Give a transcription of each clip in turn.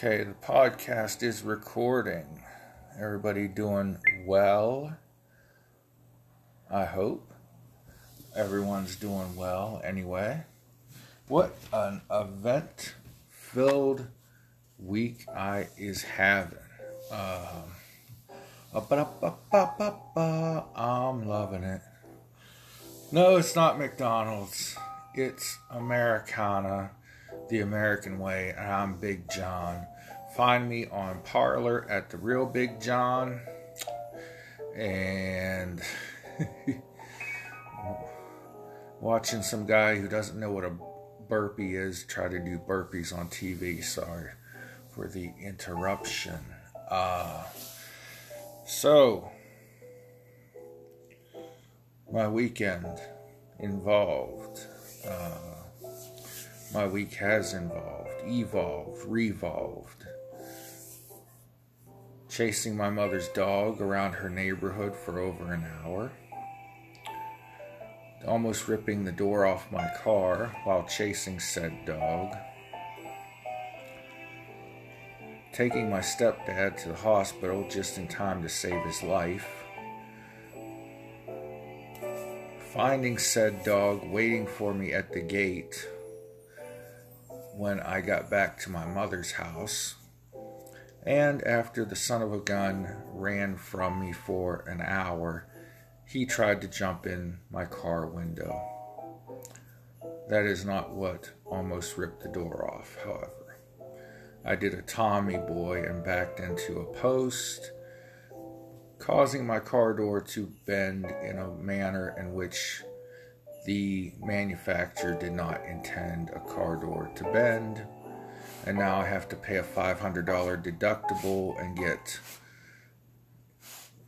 Okay, the podcast is recording. Everybody doing well? I hope. Everyone's doing well anyway. What an event filled week I is having. Um, I'm loving it. No, it's not McDonald's. It's Americana the American way, and I'm Big John. Find me on Parler at the Real Big John, and watching some guy who doesn't know what a burpee is try to do burpees on TV. Sorry for the interruption. Uh, so, my weekend involved. Uh, my week has involved, evolved, revolved. Chasing my mother's dog around her neighborhood for over an hour. Almost ripping the door off my car while chasing said dog. Taking my stepdad to the hospital just in time to save his life. Finding said dog waiting for me at the gate when I got back to my mother's house. And after the son of a gun ran from me for an hour, he tried to jump in my car window. That is not what almost ripped the door off, however. I did a Tommy boy and backed into a post, causing my car door to bend in a manner in which the manufacturer did not intend a car door to bend, and now I have to pay a $500 deductible and get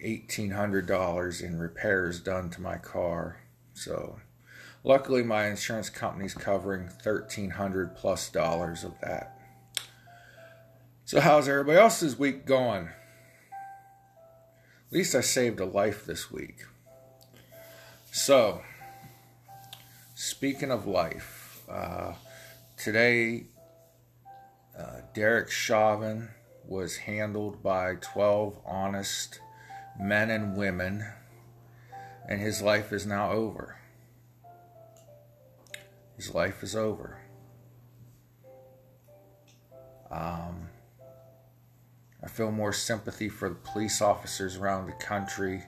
$1,800 in repairs done to my car. So, luckily, my insurance company's covering 1,300 plus dollars of that. So, how's everybody else's week going? At least I saved a life this week. So, Speaking of life, uh, today uh, Derek Chauvin was handled by 12 honest men and women, and his life is now over. His life is over. Um, I feel more sympathy for the police officers around the country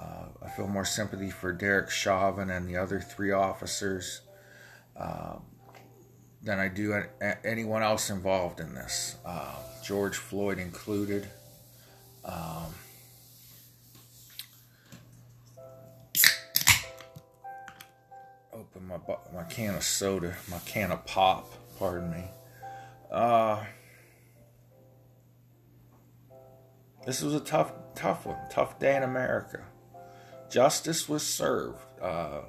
uh, I feel more sympathy for Derek Chauvin and the other three officers uh, than I do a- anyone else involved in this, uh, George Floyd included. Um, open my my can of soda, my can of pop. Pardon me. Uh, this was a tough, tough one, tough day in America justice was served. Uh,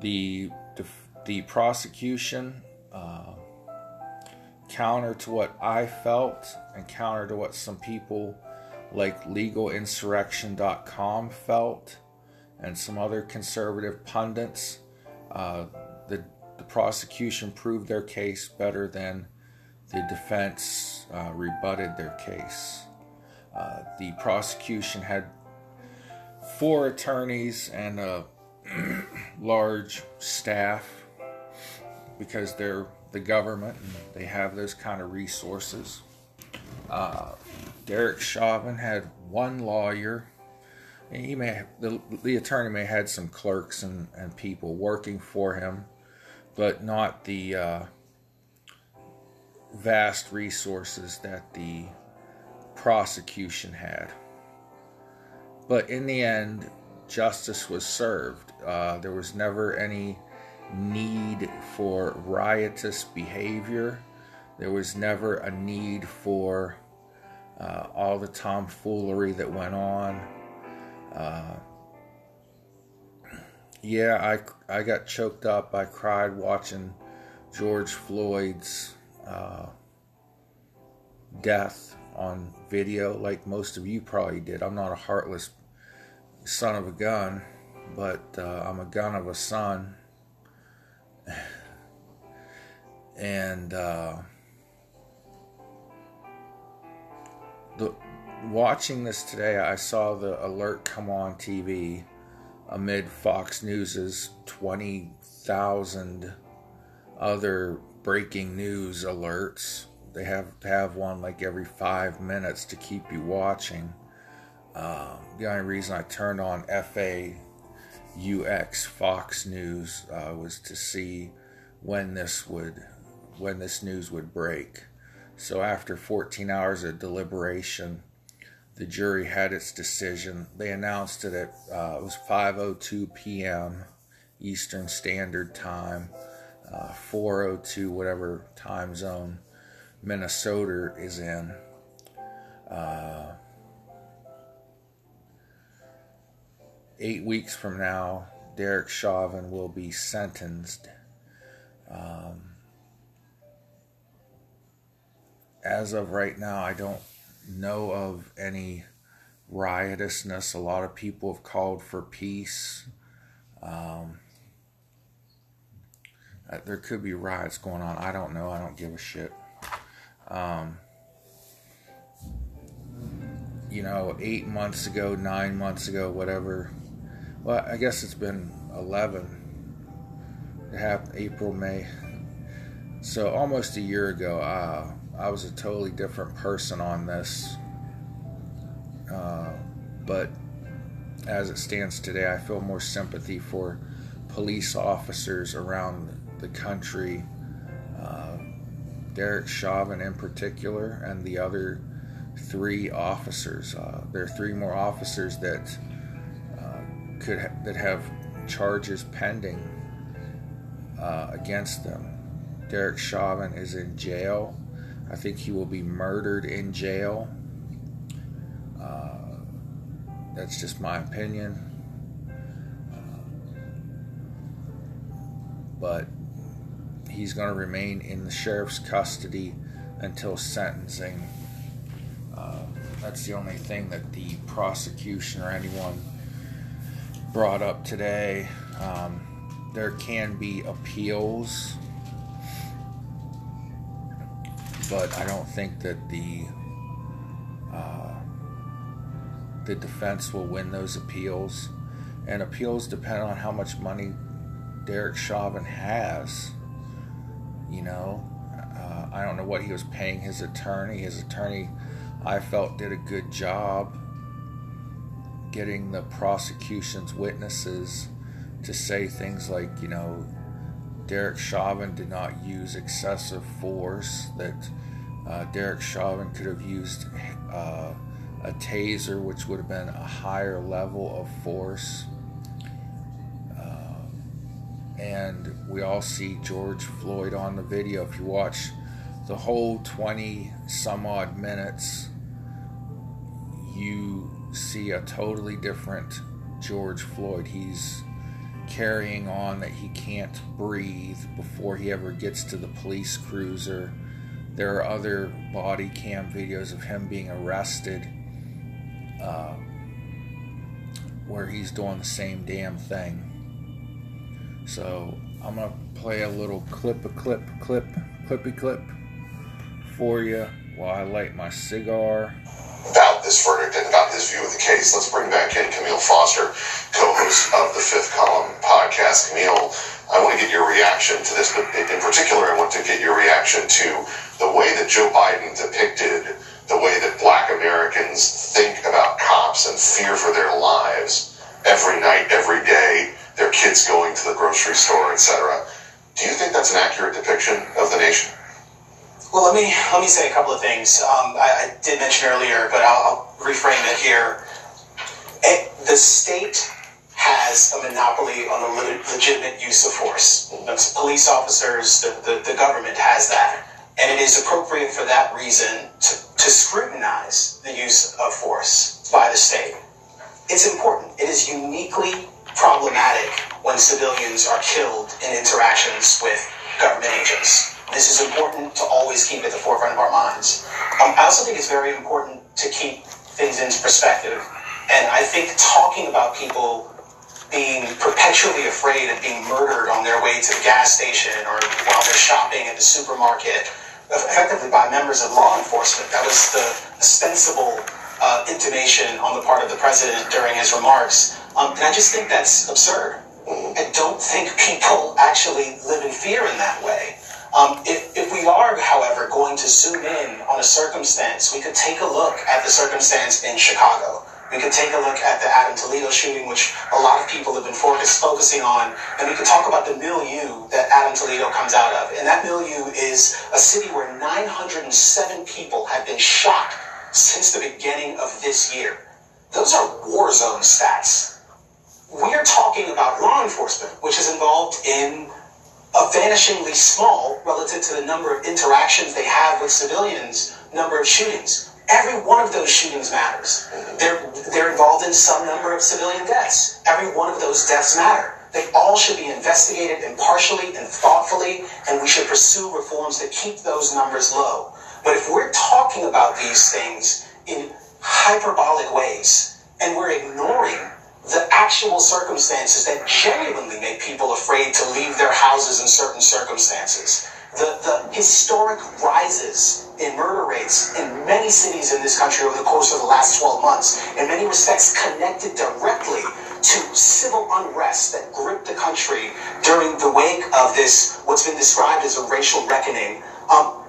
the, the, the prosecution, uh, counter to what I felt and counter to what some people like legalinsurrection.com felt and some other conservative pundits, uh, the, the prosecution proved their case better than the defense uh, rebutted their case. Uh, the prosecution had four attorneys and a large staff because they're the government and they have those kind of resources. Uh, Derek Chauvin had one lawyer. And he may the, the attorney may have had some clerks and, and people working for him, but not the uh, vast resources that the prosecution had. But in the end, justice was served. Uh, there was never any need for riotous behavior. There was never a need for uh, all the tomfoolery that went on. Uh, yeah, I, I got choked up. I cried watching George Floyd's uh, death on video, like most of you probably did. I'm not a heartless son of a gun, but uh, I'm a gun of a son. And uh, the watching this today, I saw the alert come on TV amid Fox News's 20,000 other breaking news alerts. They have to have one like every five minutes to keep you watching. Um, the only reason I turned on FAUX Fox News uh, was to see when this would when this news would break. So after 14 hours of deliberation, the jury had its decision. They announced it at uh, it was 5:02 p.m. Eastern Standard Time, uh, 4:02 whatever time zone Minnesota is in. Uh, eight weeks from now, Derek Chauvin will be sentenced. Um, as of right now, I don't know of any riotousness. A lot of people have called for peace. Um, uh, there could be riots going on. I don't know. I don't give a shit. Um, you know, eight months ago, nine months ago, whatever. Well, I guess it's been 11. It happened April, May. So almost a year ago, uh, I was a totally different person on this. Uh, but as it stands today, I feel more sympathy for police officers around the country, Derek Chauvin in particular, and the other three officers. Uh, there are three more officers that uh, could ha- that have charges pending uh, against them. Derek Chauvin is in jail. I think he will be murdered in jail. Uh, that's just my opinion. Uh, but he's going to remain in the sheriff's custody until sentencing. Uh, that's the only thing that the prosecution or anyone brought up today. Um, there can be appeals but I don't think that the uh, the defense will win those appeals. And appeals depend on how much money Derek Chauvin has. You know, uh, I don't know what he was paying his attorney. His attorney, I felt, did a good job getting the prosecution's witnesses to say things like, you know, Derek Chauvin did not use excessive force, that uh, Derek Chauvin could have used uh, a taser, which would have been a higher level of force. And we all see George Floyd on the video. If you watch the whole 20 some odd minutes, you see a totally different George Floyd. He's carrying on that he can't breathe before he ever gets to the police cruiser there are other body cam videos of him being arrested uh, where he's doing the same damn thing. So I'm to play a little clip, a clip, clip, clippy clip for you while I light my cigar. About this verdict and about his view of the case, let's bring back in Kmele Foster, co host of the Fifth Column podcast. Kmele, I want to get your reaction to this, but in particular, I want to get your reaction to the way that Joe Biden depicted the way that black Americans think about cops and fear for their lives every night, every day, their kids going to the grocery store, etc. Do you think that's an accurate depiction of the nation? Well, let me let me say a couple of things. Um, I, I, did mention earlier, but I'll, I'll reframe it here. It, the state has a monopoly on the legitimate use of force. That's police officers. The, the, the government has that. And it is appropriate for that reason to, to scrutinize the use of force by the state. It's important. It is uniquely problematic when civilians are killed in interactions with government agents. This is important to always keep at the forefront of our minds. Um, I also think it's very important to keep things into perspective. And I think talking about people being perpetually afraid of being murdered on their way to the gas station or while they're shopping at the supermarket effectively by members of law enforcement. That was the ostensible uh, intimation on the part of the president during his remarks. Um, and I just think that's absurd. I don't think people actually live in fear in that way. Um, if, if we are, however, going to zoom in on a circumstance, we could take a look at the circumstance in Chicago. We could take a look at the Adam Toledo shooting, which a lot of people have been focus, focusing on, and we could talk about the milieu that Adam Toledo comes out of. And that milieu is a city where 907 people have been shot since the beginning of this year. Those are war zone stats. We're talking about law enforcement, which is involved in a vanishingly small relative to the number of interactions they have with civilians, number of shootings. Every one of those shootings matters. They're, they're involved in some number of civilian deaths. Every one of those deaths matter. They all should be investigated impartially and thoughtfully, and we should pursue reforms that keep those numbers low. But if we're talking about these things in hyperbolic ways, and we're ignoring the actual circumstances that genuinely make people afraid to leave their houses in certain circumstances. The, the historic rises in murder rates in many cities in this country over the course of the last 12 months, in many respects connected directly to civil unrest that gripped the country during the wake of this, what's been described as a racial reckoning. Um,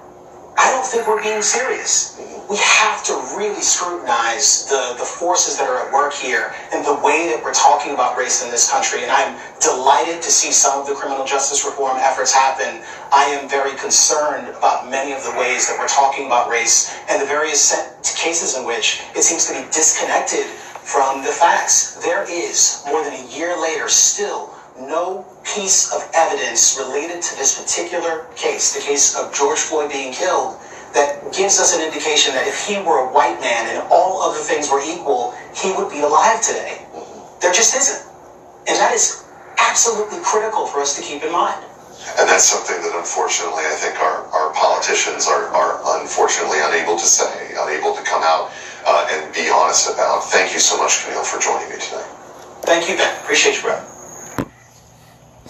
I don't think we're being serious. We have to really scrutinize the, the forces that are at work here and the way that we're talking about race in this country. And I'm delighted to see some of the criminal justice reform efforts happen. I am very concerned about many of the ways that we're talking about race and the various cases in which it seems to be disconnected from the facts. There is, more than a year later, still no piece of evidence related to this particular case, the case of George Floyd being killed, that gives us an indication that if he were a white man and all other things were equal, he would be alive today. There just isn't. And that is absolutely critical for us to keep in mind. And that's something that unfortunately I think our, our politicians are, are unfortunately unable to say, unable to come out uh, and be honest about. Thank you so much, Kmele, for joining me tonight. Thank you, Ben. Appreciate you, bro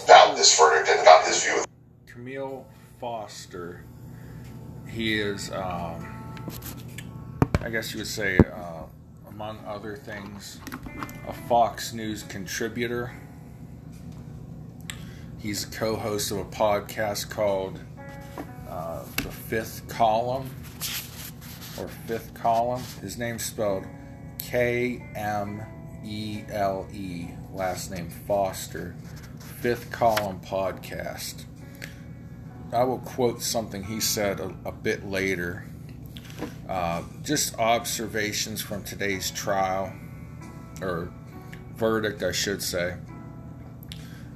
about this verdict and about his view. Kmele Foster, he is, um, I guess you would say, uh, among other things, a Fox News contributor. He's a co host of a podcast called uh, The Fifth Column, or Fifth Column. His name's spelled K M E L E, last name Foster. Fifth Column podcast. I will quote something he said a, a bit later. Uh, just observations from today's trial, or verdict, I should say.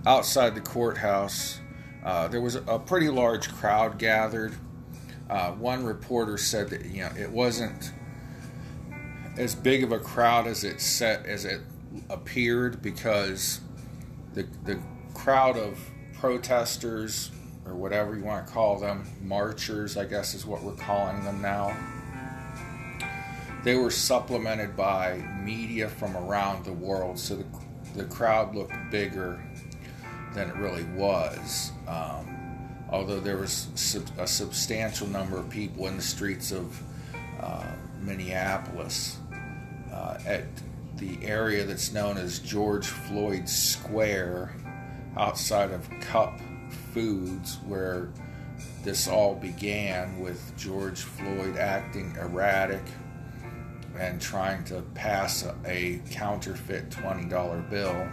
Outside the courthouse, uh, there was a pretty large crowd gathered. Uh, one reporter said that you know it wasn't as big of a crowd as it set as it appeared because the the crowd of protesters or whatever you want to call them, marchers, I guess is what we're calling them now. They were supplemented by media from around the world, so the, the crowd looked bigger than it really was. Um, although there was sub- a substantial number of people in the streets of uh, Minneapolis uh, at the area that's known as George Floyd Square outside of Cup Foods, where this all began with George Floyd acting erratic and trying to pass a, counterfeit $20 bill.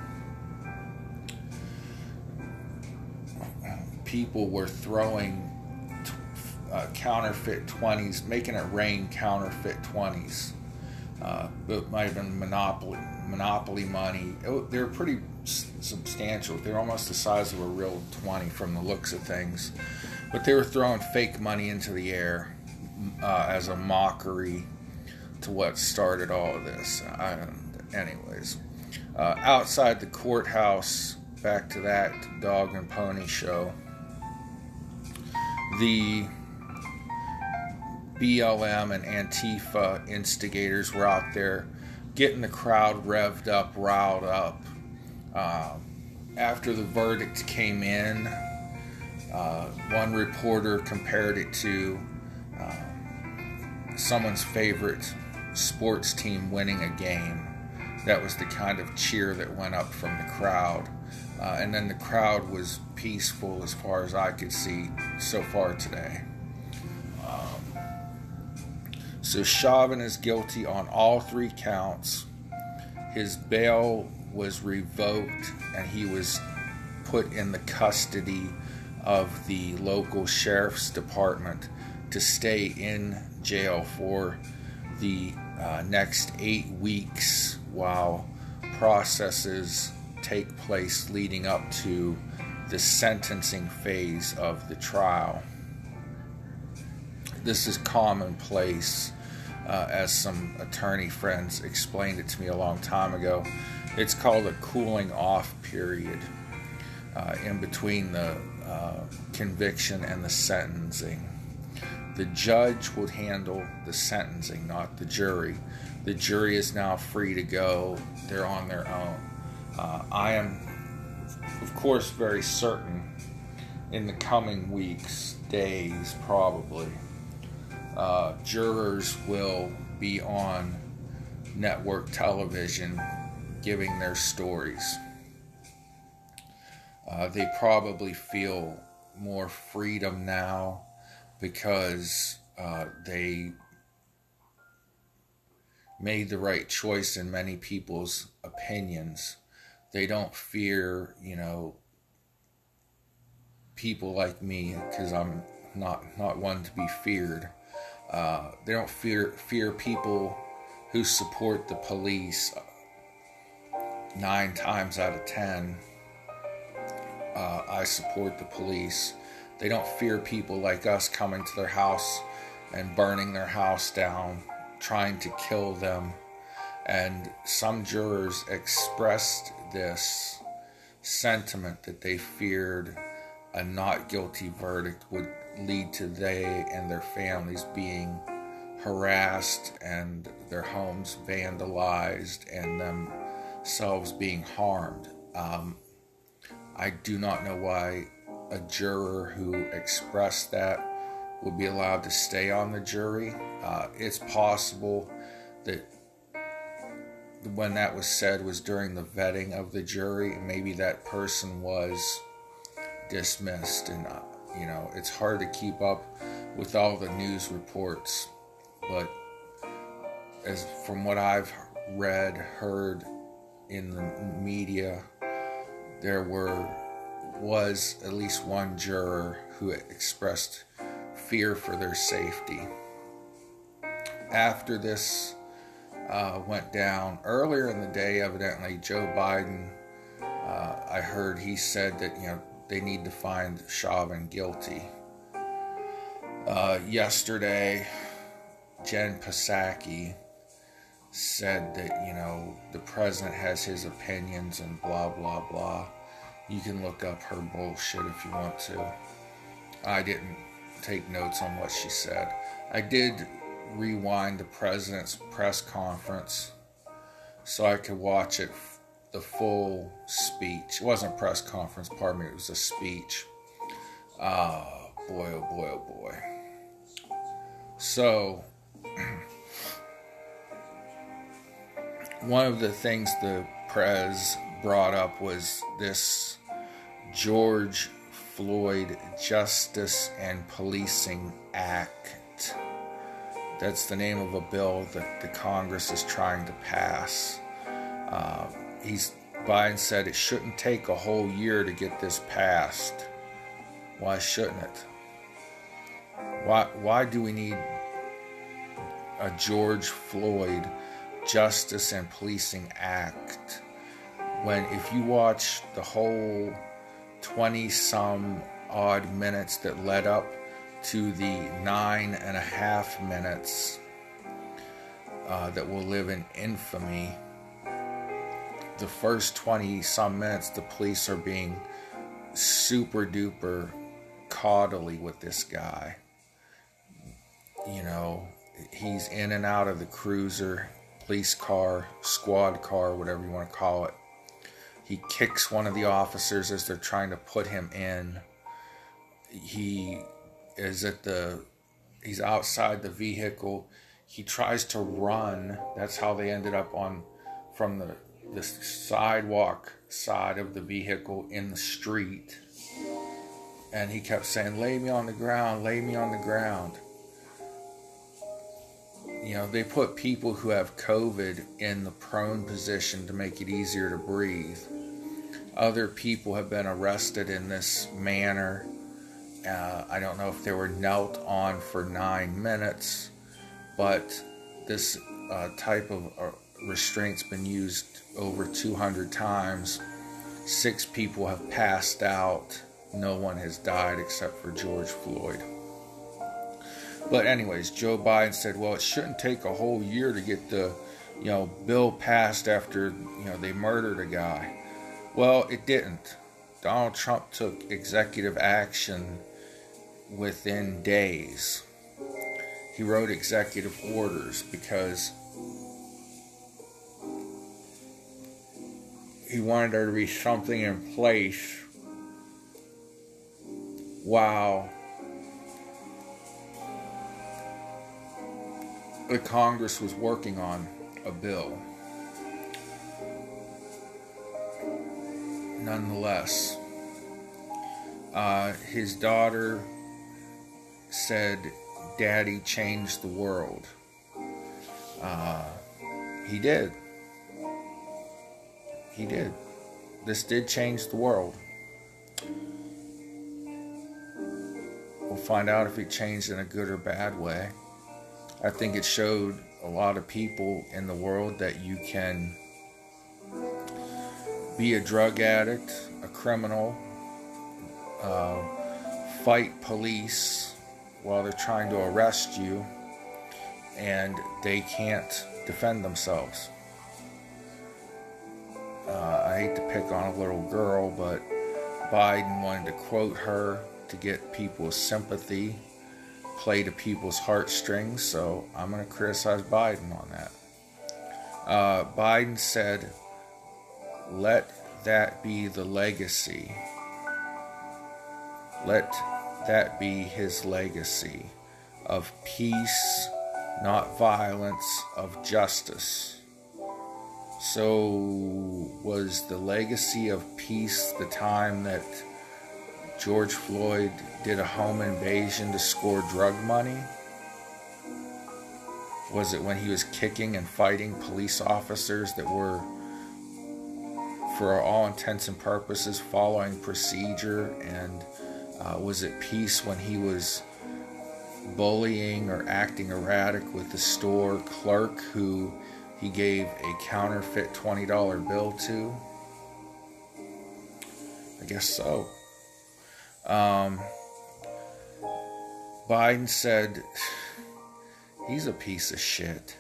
People were throwing uh, counterfeit 20s, making it rain counterfeit 20s. Uh, it might have been Monopoly, Monopoly money. It, they're pretty substantial. They're almost the size of a real 20 from the looks of things. But they were throwing fake money into the air uh, as a mockery to what started all of this. Anyways, uh, outside the courthouse, back to that dog and pony show, the BLM and Antifa instigators were out there getting the crowd revved up, riled up. Uh, after the verdict came in, uh, one reporter compared it to um, someone's favorite sports team winning a game. That was the kind of cheer that went up from the crowd. Uh, and then the crowd was peaceful as far as I could see so far today. Um, so Chauvin is guilty on all three counts. His bail was revoked and he was put in the custody of the local sheriff's department to stay in jail for the uh, next eight weeks while processes take place leading up to the sentencing phase of the trial. This is commonplace, uh, as some attorney friends explained it to me a long time ago. It's called a cooling off period uh, in between the uh, conviction and the sentencing. The judge would handle the sentencing, not the jury. The jury is now free to go, they're on their own. Uh, I am, of course, very certain in the coming weeks, days probably, uh, jurors will be on network television giving their stories. Uh, they probably feel more freedom now because uh, they made the right choice in many people's opinions they don't fear, you know, people like me because I'm not not one to be feared. Uh, they don't fear fear people who support the police. Nine times out of ten, uh, I support the police. They don't fear people like us coming to their house and burning their house down, trying to kill them. And some jurors expressed this sentiment that they feared a not guilty verdict would lead to they and their families being harassed and their homes vandalized and themselves being harmed. Um, I do not know why a juror who expressed that would be allowed to stay on the jury. Uh, it's possible that when that was said was during the vetting of the jury. Maybe that person was dismissed, and uh, you know it's hard to keep up with all the news reports. But as from what I've read, heard in the media, there were was at least one juror who expressed fear for their safety. After this uh, went down earlier in the day. Evidently, Joe Biden, uh, I heard he said that you know they need to find Chauvin guilty. Uh, yesterday, Jen Psaki said that you know the president has his opinions and blah blah blah. You can look up her bullshit if you want to. I didn't take notes on what she said. I did rewind the president's press conference so I could watch it, the full speech. It wasn't a press conference, pardon me, it was a speech. Oh, boy, oh boy, oh boy. So, one of the things the prez brought up was this George Floyd Justice and Policing Act that's the name of a bill that the Congress is trying to pass. Uh, he's Biden said it shouldn't take a whole year to get this passed. Why shouldn't it? Why why do we need a George Floyd Justice and Policing Act when if you watch the whole 20 some odd minutes that led up to the nine and a half minutes uh, that will live in infamy. The first 20 some minutes, the police are being super duper caudally with this guy. You know, he's in and out of the cruiser, police car, squad car, whatever you want to call it. He kicks one of the officers as they're trying to put him in. He is at the he's outside the vehicle. He tries to run. That's how they ended up on from the the sidewalk side of the vehicle in the street. And he kept saying, "Lay me on the ground, lay me on the ground." You know, they put people who have COVID in the prone position to make it easier to breathe. Other people have been arrested in this manner. Uh, I don't know if they were knelt on for nine minutes, but this uh, type of uh, restraint's been used over 200 times. Six people have passed out. No one has died except for George Floyd. But anyways, Joe Biden said, "Well, it shouldn't take a whole year to get the, you know, bill passed after you know they murdered a guy." Well, it didn't. Donald Trump took executive action within days. He wrote executive orders because he wanted there to be something in place while the Congress was working on a bill. Nonetheless, uh, his daughter said, Daddy changed the world. Uh, he did. He did. This did change the world. We'll find out if he changed in a good or bad way. I think it showed a lot of people in the world that you can be a drug addict, a criminal, uh, fight police while they're trying to arrest you, and they can't defend themselves. Uh, I hate to pick on a little girl, but Biden wanted to quote her to get people's sympathy, play to people's heartstrings, so I'm going to criticize Biden on that. Uh, Biden said, let that be the legacy. Let that be his legacy of peace, not violence, of justice. So, was the legacy of peace the time that George Floyd did a home invasion to score drug money? Was it when he was kicking and fighting police officers that were, for all intents and purposes, following procedure? And uh, was it peace when he was bullying or acting erratic with the store clerk who he gave a counterfeit $20 bill to? I guess so. Um, Biden said he's a piece of shit.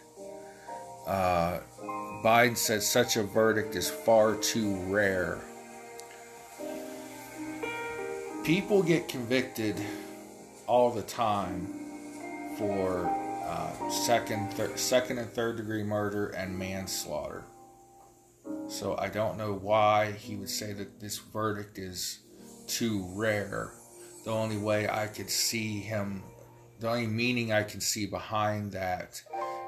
Uh, Biden said such a verdict is far too rare. People get convicted all the time for uh, second, thir- second and third degree murder and manslaughter. So I don't know why he would say that this verdict is too rare. The only way I could see him, the only meaning I can see behind that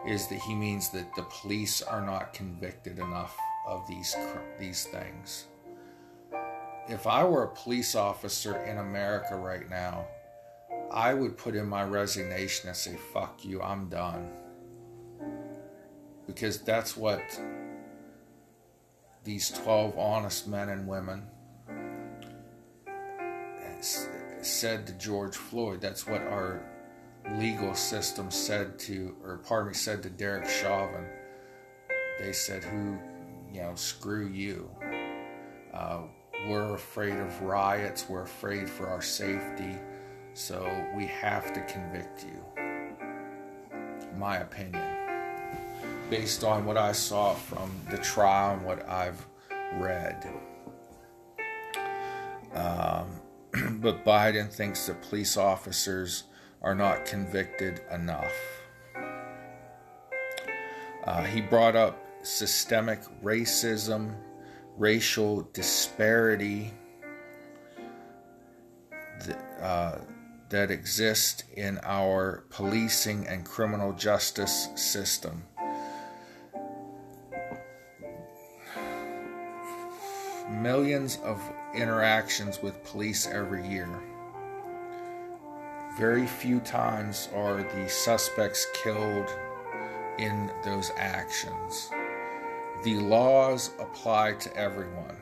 is that he means that the police are not convicted enough of these these things. If I were a police officer in America right now, I would put in my resignation and say, fuck you, I'm done. Because that's what these 12 honest men and women said to George Floyd. That's what our legal system said to, or pardon me, said to Derek Chauvin. They said, who, you know, screw you. Uh, we're afraid of riots, we're afraid for our safety, so we have to convict you. My opinion. Based on what I saw from the trial and what I've read. Um, but Biden thinks that police officers are not convicted enough. Uh, he brought up systemic racism, racial disparity, uh, that exist in our policing and criminal justice system. Millions of interactions with police every year. Very few times are the suspects killed in those actions. The laws apply to everyone.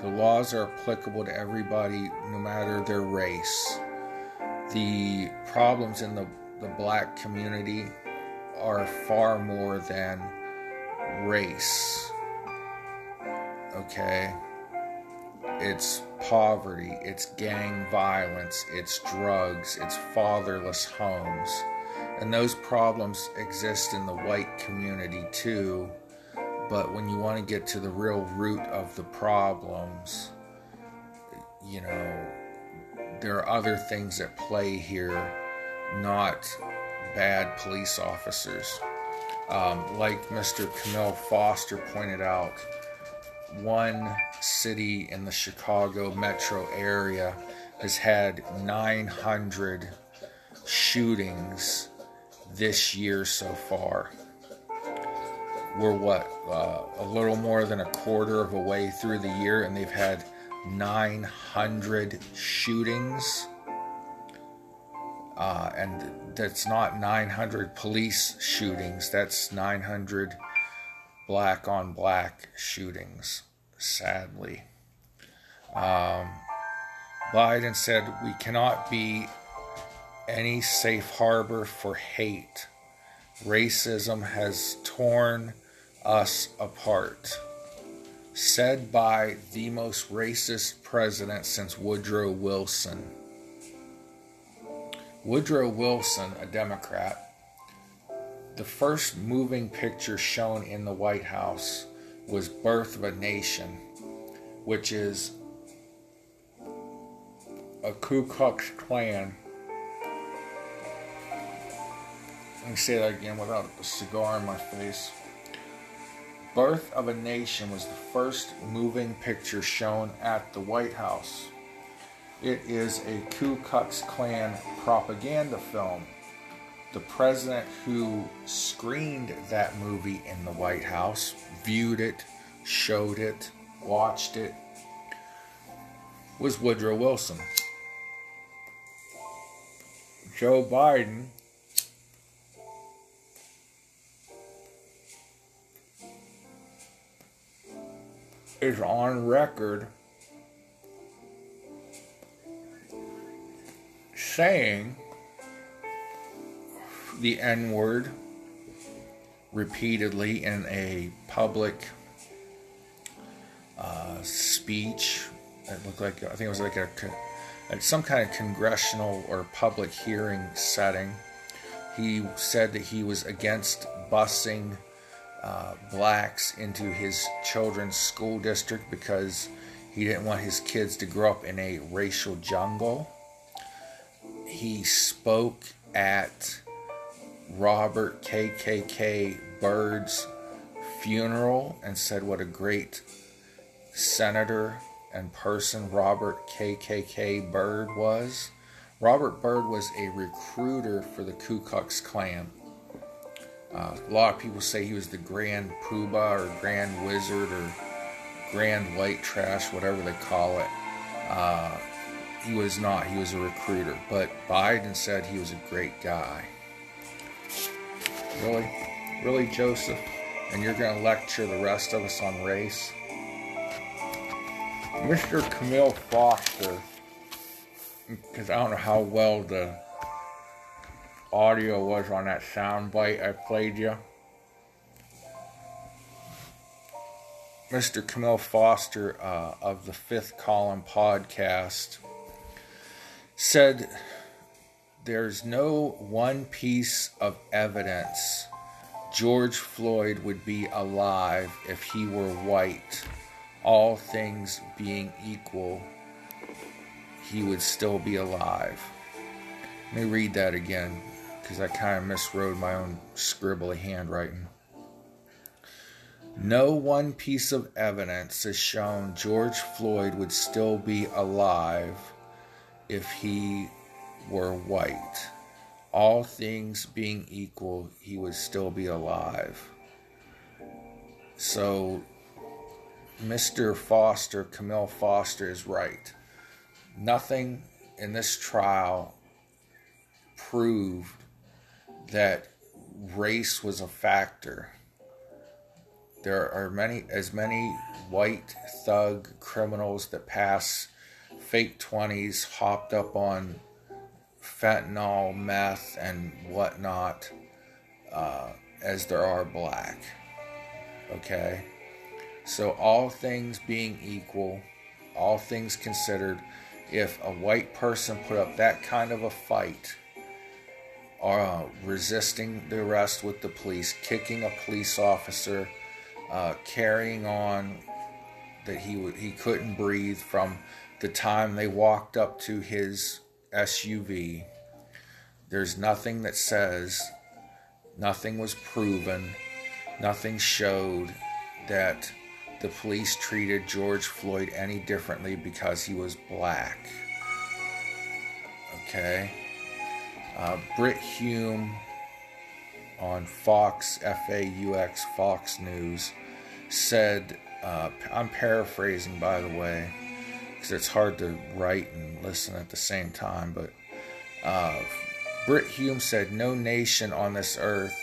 The laws are applicable to everybody, no matter their race. The problems in the, the black community are far more than race. Okay? It's poverty, it's gang violence, it's drugs, it's fatherless homes. And those problems exist in the white community too but when you want to get to the real root of the problems, you know, there are other things at play here, not bad police officers. Um, like Mr. Kmele Foster pointed out, one city in the Chicago metro area has had 900 shootings this year so far. We're what uh, a little more than a quarter of a way through the year and they've had 900 shootings. Uh, and that's not 900 police shootings that's 900 black on black shootings sadly um, biden said we cannot be any safe harbor for hate racism has torn us apart. Said by the most racist president since Woodrow Wilson. Woodrow Wilson, a Democrat, the first moving picture shown in the White House was Birth of a Nation, which is a Ku Klux Klan. Let me say that again without a cigar in my face. Birth of a Nation was the first moving picture shown at the White House. It is a Ku Klux Klan propaganda film. The president who screened that movie in the White House viewed it, showed it, watched it, was Woodrow Wilson. Joe Biden is on record saying the N word repeatedly in a public uh, speech. It looked like I think it was like a some kind of congressional or public hearing setting. He said that he was against busing uh, blacks into his children's school district because he didn't want his kids to grow up in a racial jungle. He spoke at Robert KKK Byrd's funeral and said what a great senator and person Robert KKK Byrd was. Robert Byrd was a recruiter for the Ku Klux Klan. Uh, a lot of people say he was the Grand Poobah or Grand Wizard or Grand White Trash, whatever they call it. Uh, he was not. He was a recruiter. But Biden said he was a great guy. Really? Really, Joseph? And you're going to lecture the rest of us on race? Mr. Kmele Foster, because I don't know how well the audio was on that soundbite I played you. Mr. Kmele Foster uh, of the Fifth Column podcast said there's no one piece of evidence George Floyd would be alive if he were white. All things being equal, he would still be alive. Let me read that again because I kind of miswrote my own scribbly handwriting. No one piece of evidence has shown George Floyd would still be alive if he were white, all things being equal, he would still be alive. So, Mr. Foster, Kmele Foster, is right. Nothing in this trial proved that race was a factor. There are many, as many white thug criminals that pass fake 20s, hopped up on fentanyl, meth, and whatnot, uh, as there are black. Okay? So, all things being equal, all things considered, if a white person put up that kind of a fight, uh, resisting the arrest with the police, kicking a police officer, uh, carrying on that he w- he couldn't breathe from the time they walked up to his SUV. There's nothing that says nothing was proven, nothing showed that the police treated George Floyd any differently because he was black. Okay? Uh, Brit Hume on Fox, F A U X, Fox News, said, uh, I'm paraphrasing by the way, because it's hard to write and listen at the same time, but uh, Brit Hume said, No nation on this earth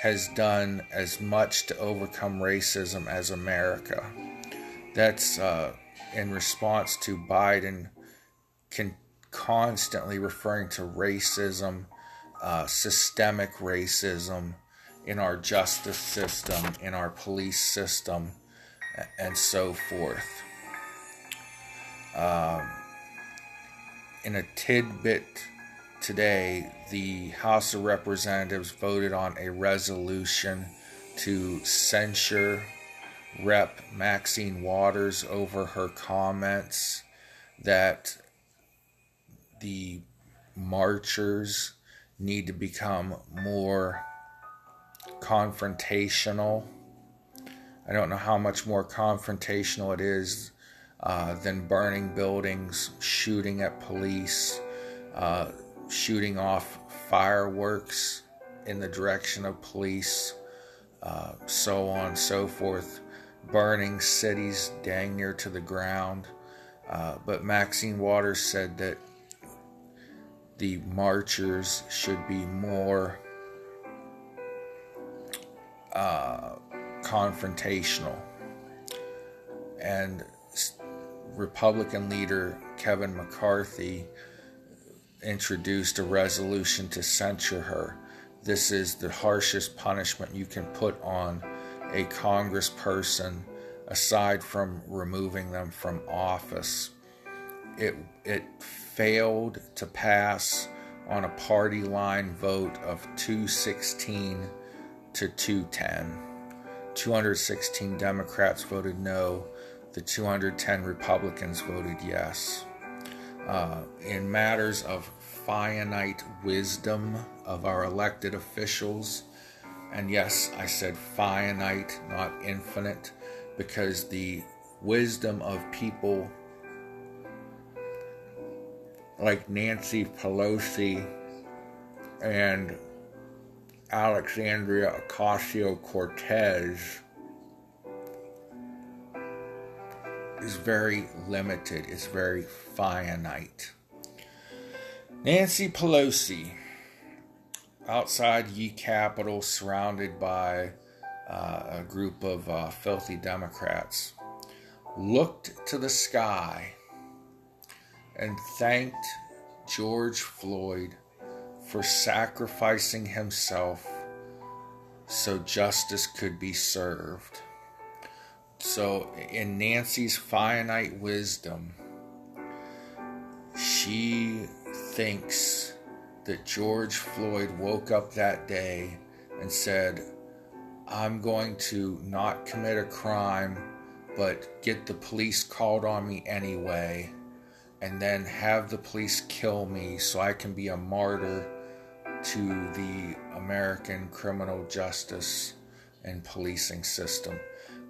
has done as much to overcome racism as America. That's uh, in response to Biden con- constantly referring to racism, uh, systemic racism in our justice system, in our police system, and so forth. Um, in a tidbit today, the House of Representatives voted on a resolution to censure Rep. Maxine Waters over her comments that the marchers need to become more confrontational. I don't know how much more confrontational it is uh, than burning buildings, shooting at police, uh, shooting off fireworks in the direction of police, uh, so on and so forth, burning cities dang near to the ground. Uh, but Maxine Waters said that the marchers should be more uh, confrontational. And Republican leader Kevin McCarthy introduced a resolution to censure her. This is the harshest punishment you can put on a congressperson aside from removing them from office. It it failed to pass on a party line vote of 216 to 210. 216 Democrats voted no, the 210 Republicans voted yes. Uh, in matters of finite wisdom of our elected officials, and yes, I said finite, not infinite, because the wisdom of people like Nancy Pelosi and Alexandria Ocasio Cortez is very limited, it's very finite. Nancy Pelosi, outside Ye Capitol, surrounded by uh, a group of uh, filthy Democrats, looked to the sky and thanked George Floyd for sacrificing himself so justice could be served. So, in Nancy's finite wisdom, she thinks that George Floyd woke up that day and said, I'm going to not commit a crime, but get the police called on me anyway, and then have the police kill me so I can be a martyr to the American criminal justice and policing system.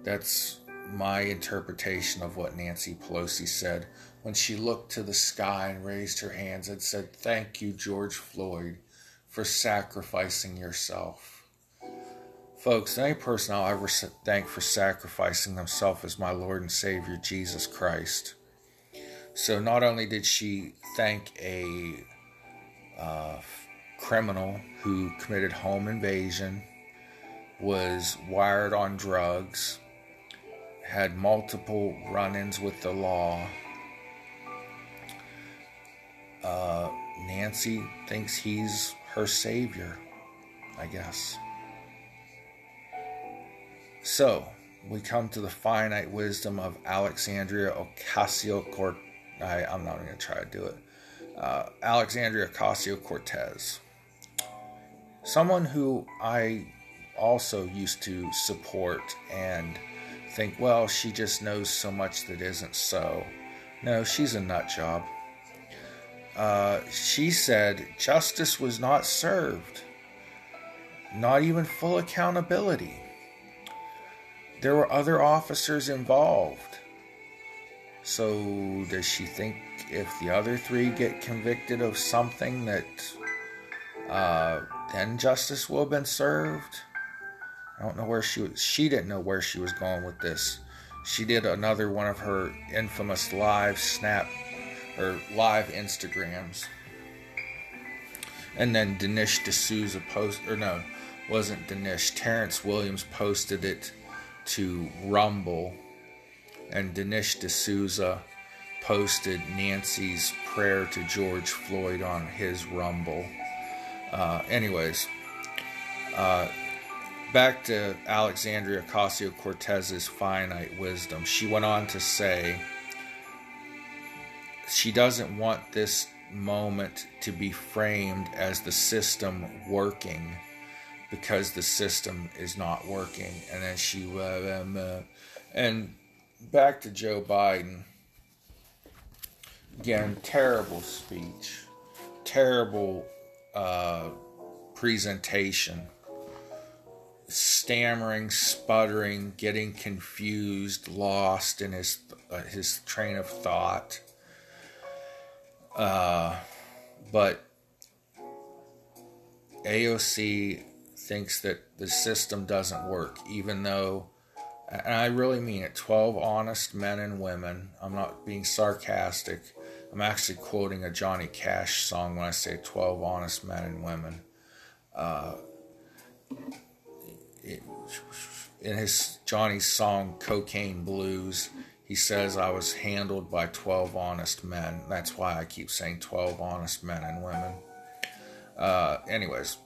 That's my interpretation of what Nancy Pelosi said when she looked to the sky and raised her hands and said, Thank you, George Floyd, for sacrificing yourself. Folks, the only person I'll ever thank for sacrificing themselves is my Lord and Savior, Jesus Christ. So not only did she thank a uh, criminal who committed home invasion, was wired on drugs, had multiple run ins with the law. Uh, Nancy thinks he's her savior, I guess. So, we come to the finite wisdom of Alexandria Ocasio Cortez. I'm not going to try to do it. Uh, Alexandria Ocasio Cortez. Someone who I also used to support and think, well, she just knows so much that isn't so. No, she's a nut job. Uh, she said justice was not served, not even full accountability. There were other officers involved. So, does she think if the other three get convicted of something that uh, then justice will have been served? I don't know where she was. She didn't know where she was going with this. She did another one of her infamous live snap or live Instagrams. And then Dinesh D'Souza post or no, wasn't Dinesh. Terrence Williams posted it to Rumble, and Dinesh D'Souza posted Nancy's prayer to George Floyd on his Rumble. Uh, anyways, uh, back to Alexandria Ocasio Cortez's finite wisdom. She went on to say she doesn't want this moment to be framed as the system working because the system is not working. And then she, uh, um, uh, and back to Joe Biden. Again, terrible speech, terrible uh, presentation stammering, sputtering, getting confused, lost in his uh, his train of thought. Uh, but AOC thinks that the system doesn't work, even though, and I really mean it 12 honest men and women. I'm not being sarcastic. I'm actually quoting a Johnny Cash song when I say 12 honest men and women. Uh, in his Johnny's song Cocaine Blues, he says, I was handled by 12 honest men. That's why I keep saying 12 honest men and women. Uh, anyways,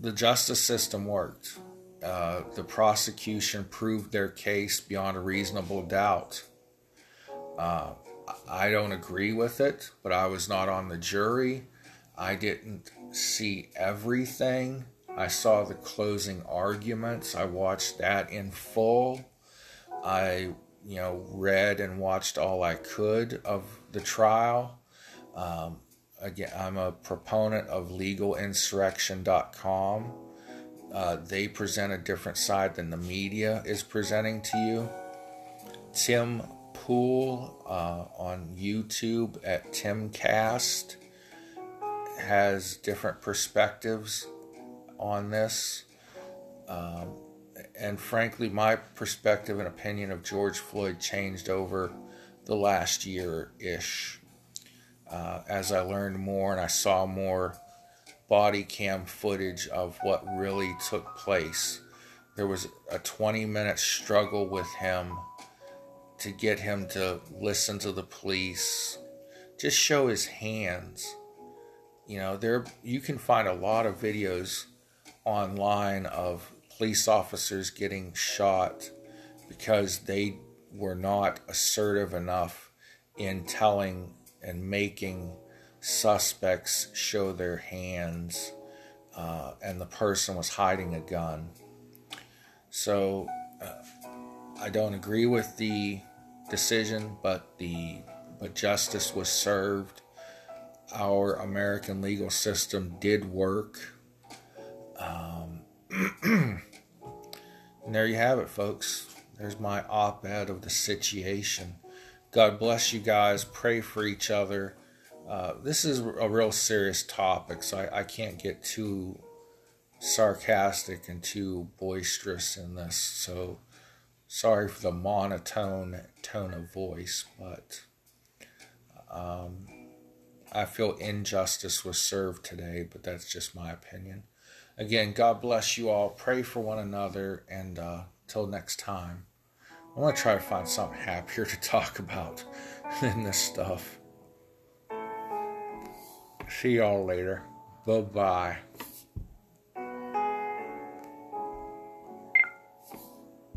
the justice system worked. Uh, the prosecution proved their case beyond a reasonable doubt. Uh, I don't agree with it, but I was not on the jury. I didn't see everything. I saw the closing arguments. I watched that in full. I, you know, read and watched all I could of the trial. Um, again, I'm a proponent of legalinsurrection.com. Uh, they present a different side than the media is presenting to you. Tim Pool uh, on YouTube at Timcast has different perspectives on this. Um, and frankly, my perspective and opinion of George Floyd changed over the last year ish. Uh, as I learned more and I saw more body cam footage of what really took place. There was a 20 minute struggle with him to get him to listen to the police, just show his hands. You know, there you can find a lot of videos online of police officers getting shot because they were not assertive enough in telling and making suspects show their hands, uh, and the person was hiding a gun. So uh, I don't agree with the decision, but the but justice was served. Our American legal system did work. Um, and there you have it, folks. there's my op ed of the situation. God bless you guys. Pray for each other. Uh, this is a real serious topic, so I, I can't get too sarcastic and too boisterous in this. So sorry for the monotone tone of voice, but um, I feel injustice was served today, but that's just my opinion. Again, God bless you all. Pray for one another, and uh, till next time, I'm to try to find something happier to talk about than this stuff. See y'all later. Bye bye.